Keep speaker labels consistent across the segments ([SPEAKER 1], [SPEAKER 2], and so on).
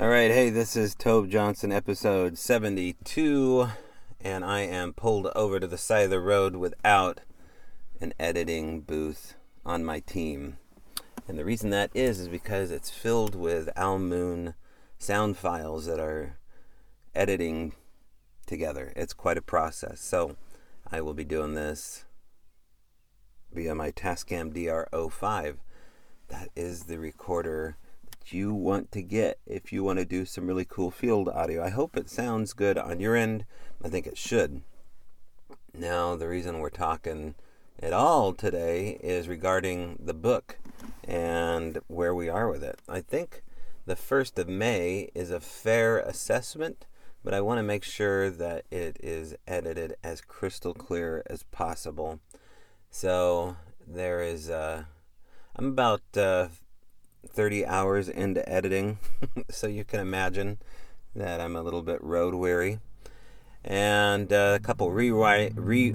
[SPEAKER 1] All right, hey, this is Tobe Johnson, episode 72, and I am pulled over to the side of the road without an editing booth on my team. And the reason that is is because it's filled with Al Moon sound files that are editing together. It's quite a process. So I will be doing this via my Tascam DR05. That is the recorder you want to get if you want to do some really cool field audio. I hope it sounds good on your end. I think it should. Now, the reason we're talking at all today is regarding the book and where we are with it. I think the 1st of May is a fair assessment, but I want to make sure that it is edited as crystal clear as possible. So, there is, uh, I'm about uh, 30 hours into editing, so you can imagine that I'm a little bit road weary. And uh, a couple rewrite, re.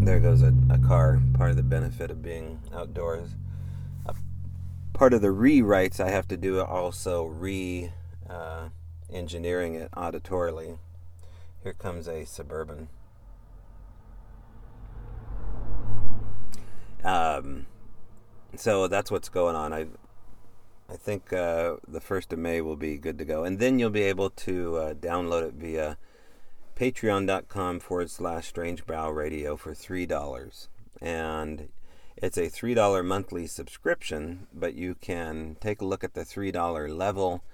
[SPEAKER 1] There goes a, a car. Part of the benefit of being outdoors. Uh, part of the rewrites I have to do also re uh, engineering it auditorily. Here comes a suburban. Um, so that's what's going on. I I think uh, the 1st of May will be good to go. And then you'll be able to uh, download it via patreon.com forward slash strange brow radio for $3. And it's a $3 monthly subscription, but you can take a look at the $3 level,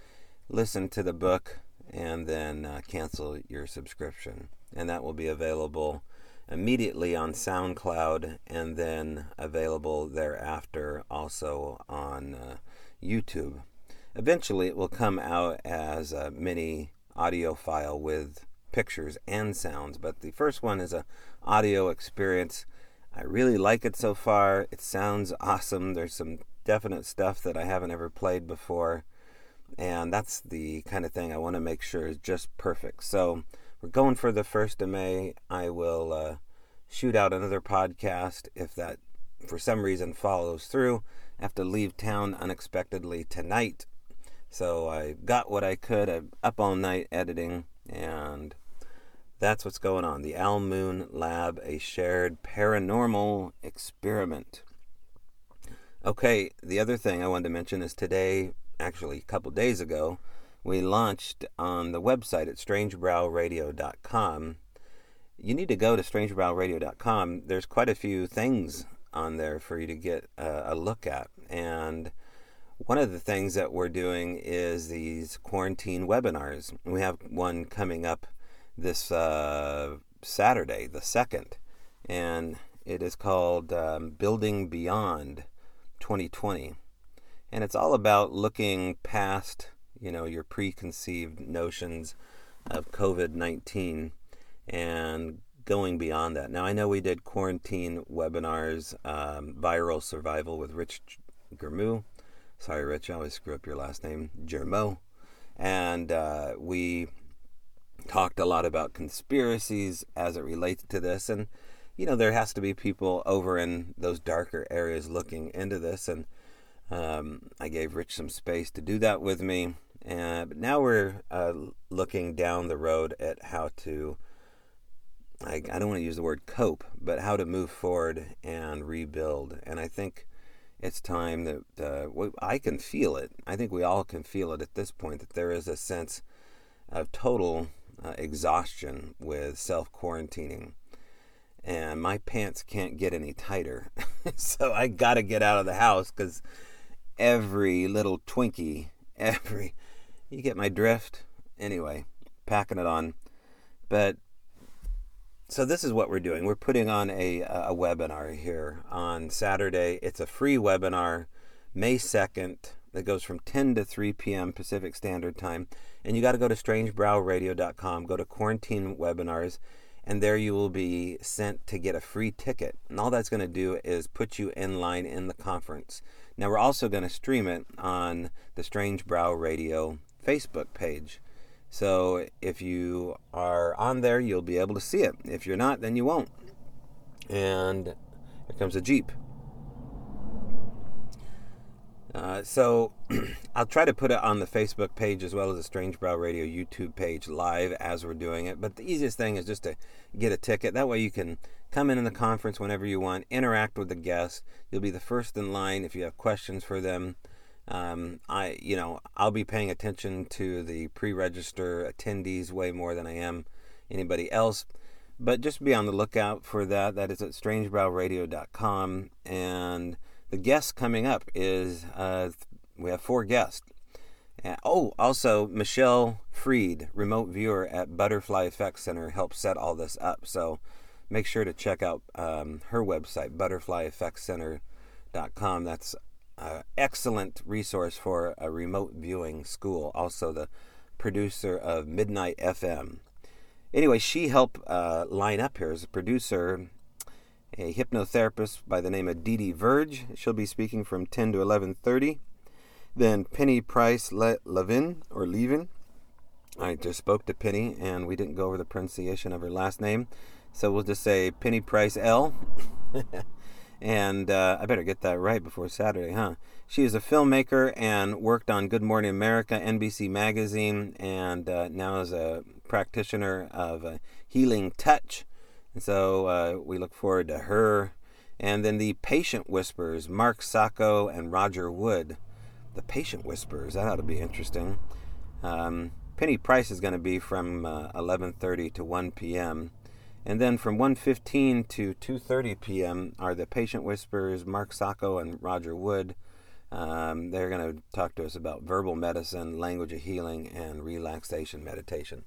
[SPEAKER 1] listen to the book, and then uh, cancel your subscription. And that will be available immediately on SoundCloud and then available thereafter also on uh, YouTube. Eventually, it will come out as a mini audio file with pictures and sounds, but the first one is a audio experience. I really like it so far. It sounds awesome. There's some definite stuff that I haven't ever played before, and that's the kind of thing I want to make sure is just perfect. So we're going for the 1st of May. I will uh, shoot out another podcast if that for some reason follows through have to leave town unexpectedly tonight. So I got what I could. I'm up all night editing, and that's what's going on. The Al Moon Lab, a shared paranormal experiment. Okay, the other thing I wanted to mention is today, actually a couple days ago, we launched on the website at strangebrowradio.com. You need to go to strangebrowradio.com. There's quite a few things on there for you to get a, a look at. And one of the things that we're doing is these quarantine webinars. We have one coming up this uh, Saturday, the 2nd, and it is called um, Building Beyond 2020. And it's all about looking past, you know, your preconceived notions of COVID-19 and going beyond that. Now, I know we did quarantine webinars, um, viral survival with Rich Germu. Sorry, Rich, I always screw up your last name, Germo. And uh, we talked a lot about conspiracies as it relates to this. And, you know, there has to be people over in those darker areas looking into this. And um, I gave Rich some space to do that with me. And now we're uh, looking down the road at how to I, I don't want to use the word cope, but how to move forward and rebuild. And I think it's time that uh, I can feel it. I think we all can feel it at this point that there is a sense of total uh, exhaustion with self quarantining. And my pants can't get any tighter. so I got to get out of the house because every little Twinkie, every. You get my drift? Anyway, packing it on. But so this is what we're doing. We're putting on a, a webinar here on Saturday. It's a free webinar, May 2nd, that goes from 10 to 3 p.m. Pacific Standard Time. And you got to go to strangebrowradio.com, go to quarantine webinars, and there you will be sent to get a free ticket. And all that's going to do is put you in line in the conference. Now, we're also going to stream it on the Strange Brow Radio Facebook page. So if you are on there, you'll be able to see it. If you're not, then you won't. And here comes a Jeep. Uh, so I'll try to put it on the Facebook page as well as the Strange Brow Radio YouTube page live as we're doing it. But the easiest thing is just to get a ticket. That way you can come in in the conference whenever you want, interact with the guests. You'll be the first in line if you have questions for them. Um, I, you know, I'll be paying attention to the pre-register attendees way more than I am anybody else. But just be on the lookout for that. That is at strangebrowradio.com and the guest coming up is uh, we have four guests. Uh, oh, also Michelle Freed, remote viewer at Butterfly Effects Center, helped set all this up. So make sure to check out um, her website, butterflyeffectscenter.com. That's an excellent resource for a remote viewing school. Also, the producer of Midnight FM. Anyway, she helped uh, line up here as a producer a hypnotherapist by the name of Dee Dee Verge. She'll be speaking from 10 to 11:30. Then Penny Price Le- Levin or Levin. I just spoke to Penny and we didn't go over the pronunciation of her last name, so we'll just say Penny Price L. and uh, I better get that right before Saturday, huh? She is a filmmaker and worked on Good Morning America, NBC Magazine, and uh, now is a practitioner of uh, healing touch and so uh, we look forward to her. And then the Patient Whispers, Mark Sacco and Roger Wood. The Patient Whispers, that ought to be interesting. Um, Penny Price is going to be from uh, 11:30 to 1 p.m. And then from 1:15 to 2:30 p.m. are the Patient Whispers, Mark Sacco and Roger Wood. Um, they're going to talk to us about verbal medicine, language of healing, and relaxation meditation.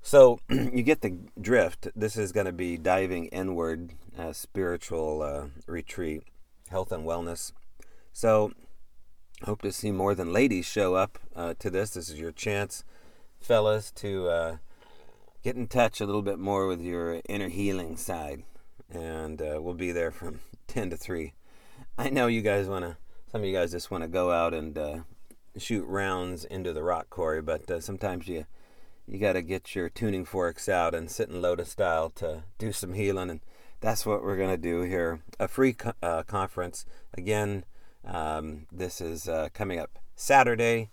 [SPEAKER 1] So you get the drift. This is going to be diving inward, spiritual uh, retreat, health and wellness. So hope to see more than ladies show up uh, to this. This is your chance, fellas, to uh, get in touch a little bit more with your inner healing side. And uh, we'll be there from 10 to 3. I know you guys want to, some of you guys just want to go out and uh, shoot rounds into the rock quarry, but sometimes you you got to get your tuning forks out and sit in lotus style to do some healing and that's what we're going to do here a free co- uh, conference again um, this is uh, coming up saturday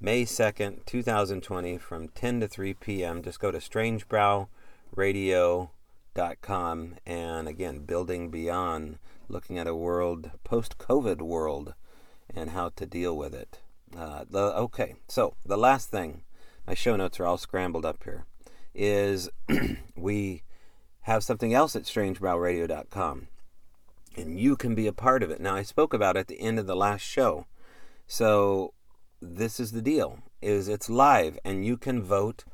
[SPEAKER 1] may 2nd 2020 from 10 to 3 p.m just go to strangebrowradio.com and again building beyond looking at a world post-covid world and how to deal with it uh, the, okay so the last thing my show notes are all scrambled up here, is we have something else at strangebrowradio.com. And you can be a part of it. Now I spoke about it at the end of the last show. So this is the deal is it's live and you can vote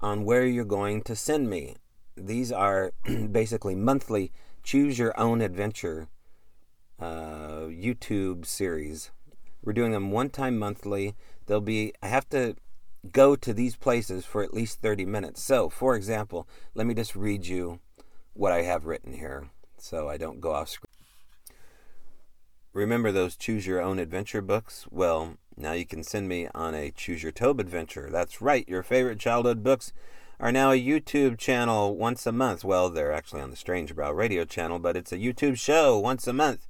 [SPEAKER 1] on where you're going to send me. These are basically monthly choose your own adventure uh, YouTube series. We're doing them one time monthly. They'll be I have to go to these places for at least 30 minutes. So, for example, let me just read you what I have written here so I don't go off script. Remember those choose your own adventure books? Well, now you can send me on a choose your Tobe adventure. That's right, your favorite childhood books are now a YouTube channel once a month. Well, they're actually on the Strange Brow radio channel, but it's a YouTube show once a month.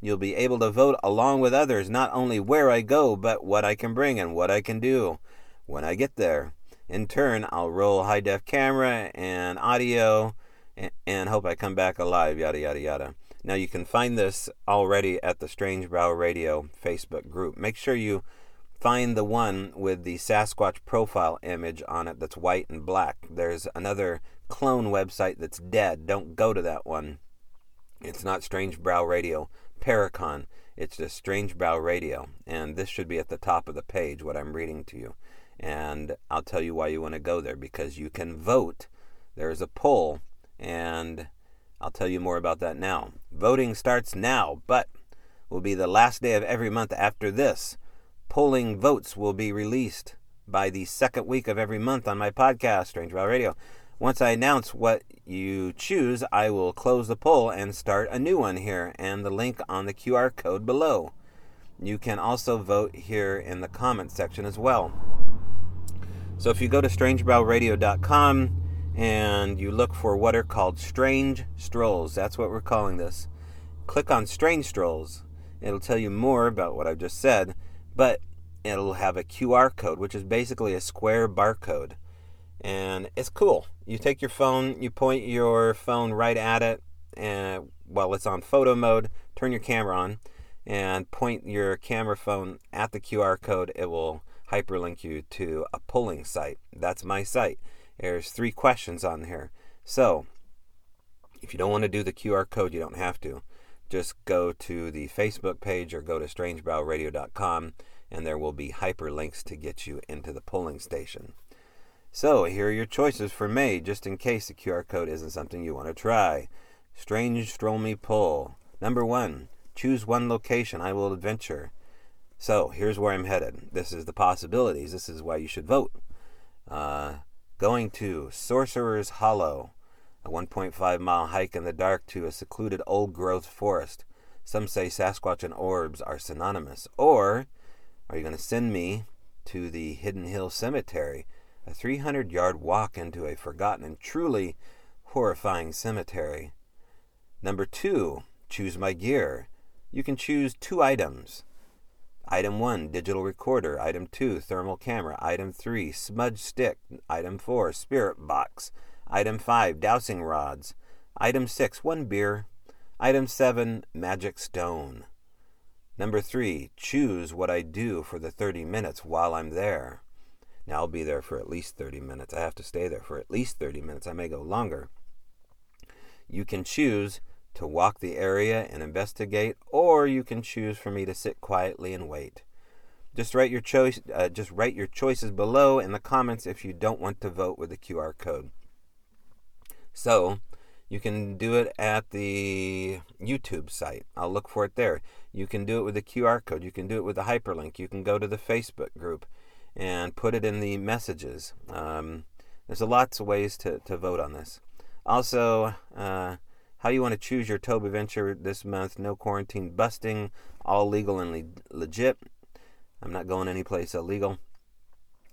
[SPEAKER 1] You'll be able to vote along with others not only where I go, but what I can bring and what I can do when I get there. In turn, I'll roll high def camera and audio and, and hope I come back alive, yada, yada, yada. Now, you can find this already at the Strange Brow Radio Facebook group. Make sure you find the one with the Sasquatch profile image on it that's white and black. There's another clone website that's dead. Don't go to that one. It's not Strange Brow Radio Paracon. It's just Strange Brow Radio. And this should be at the top of the page, what I'm reading to you. And I'll tell you why you want to go there because you can vote. There's a poll, and I'll tell you more about that now. Voting starts now, but will be the last day of every month after this. Polling votes will be released by the second week of every month on my podcast, Strange Brow Radio. Once I announce what you choose, I will close the poll and start a new one here, and the link on the QR code below. You can also vote here in the comments section as well. So if you go to strangebrowradio.com and you look for what are called strange strolls, that's what we're calling this. Click on strange strolls It'll tell you more about what I've just said, but it'll have a QR code, which is basically a square barcode. And it's cool. You take your phone, you point your phone right at it, and while it's on photo mode, turn your camera on, and point your camera phone at the QR code. It will hyperlink you to a polling site. That's my site. There's three questions on here. So, if you don't want to do the QR code, you don't have to. Just go to the Facebook page or go to strangebrowradio.com and there will be hyperlinks to get you into the polling station. So, here are your choices for May, just in case the QR code isn't something you want to try. Strange Stroll Me Poll. Number one, choose one location. I will adventure. So, here's where I'm headed. This is the possibilities. This is why you should vote. Uh, going to Sorcerer's Hollow, a 1.5 mile hike in the dark to a secluded old growth forest. Some say Sasquatch and orbs are synonymous. Or are you going to send me to the Hidden Hill Cemetery, a 300 yard walk into a forgotten and truly horrifying cemetery? Number two, choose my gear. You can choose two items. Item 1, digital recorder. Item 2, thermal camera. Item 3, smudge stick. Item 4, spirit box. Item 5, dowsing rods. Item 6, one beer. Item 7, magic stone. Number three, choose what I do for the 30 minutes while I'm there. Now, I'll be there for at least 30 minutes. I have to stay there for at least 30 minutes. I may go longer. You can choose to walk the area and investigate, or you can choose for me to sit quietly and wait. Just write your choice. Uh, just write your choices below in the comments if you don't want to vote with the QR code. So, you can do it at the YouTube site. I'll look for it there. You can do it with the QR code. You can do it with the hyperlink. You can go to the Facebook group and put it in the messages. Um, there's a lots of ways to, to vote on this. Also, uh, how you want to choose your Tobe adventure this month. No quarantine busting. All legal and le- legit. I'm not going anyplace illegal.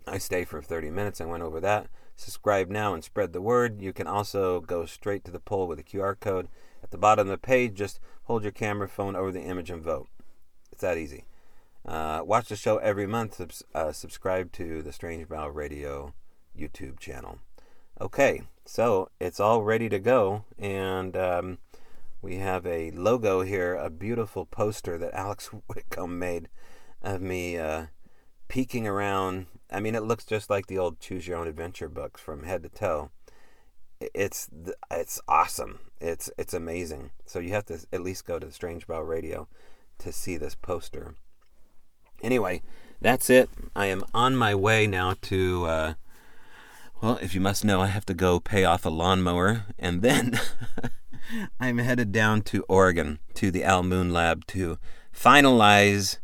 [SPEAKER 1] I stay for 30 minutes. I went over that. Subscribe now and spread the word. You can also go straight to the poll with a QR code. At the bottom of the page, just hold your camera phone over the image and vote. It's that easy. Uh, watch the show every month. Uh, subscribe to the Strange Brow Radio YouTube channel. Okay, so it's all ready to go, and um, we have a logo here, a beautiful poster that Alex Whitcomb made of me uh, peeking around I mean, it looks just like the old Choose Your Own Adventure books from head to toe. It's it's awesome. It's it's amazing. So you have to at least go to the Strange Brow Radio to see this poster. Anyway, that's it. I am on my way now to. Uh, well, if you must know, I have to go pay off a lawnmower, and then I'm headed down to Oregon to the Al Moon Lab to finalize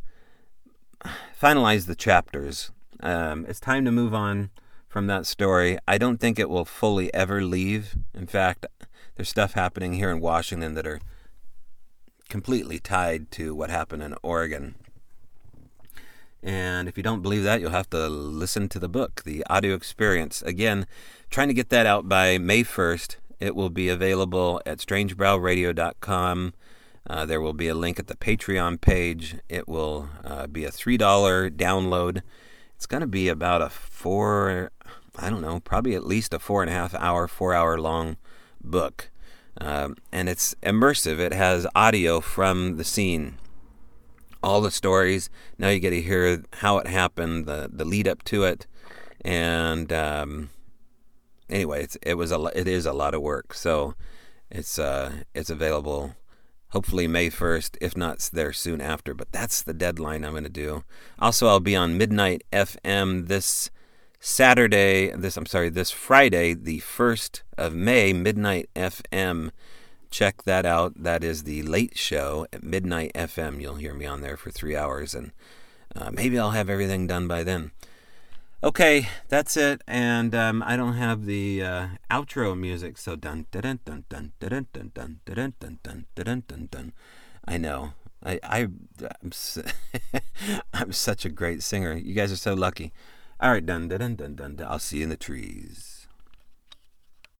[SPEAKER 1] finalize the chapters um, it's time to move on from that story. I don't think it will fully ever leave. In fact, there's stuff happening here in Washington that are completely tied to what happened in Oregon. And if you don't believe that, you'll have to listen to the book, The Audio Experience. Again, trying to get that out by May 1st. It will be available at strangebrowradio.com. Uh, there will be a link at the Patreon page. It will uh, be a $3 download. It's going to be about a four, I don't know, probably at least a four and a half hour, four hour long book. Um, and it's immersive. It has audio from the scene, all the stories. Now you get to hear how it happened, the the lead up to it, and um, anyway, it was a it is a lot of work. So it's uh, it's available hopefully May 1st, if not there soon after. But that's the deadline I'm going to do. Also, I'll be on Midnight FM this Saturday, this, I'm sorry, this Friday, the 1st of May, Midnight FM. Check that out. That is the late show at Midnight FM. You'll hear me on there for three hours, and uh, maybe I'll have everything done by then. Okay, that's it, and um, I don't have the uh, outro music, so dun dun dun dun dun dun dun dun dun dun dun dun dun. I know, I I I'm, I'm such a great singer. You guys are so lucky. All right, dun dun dun dun dun. I'll see you in the trees.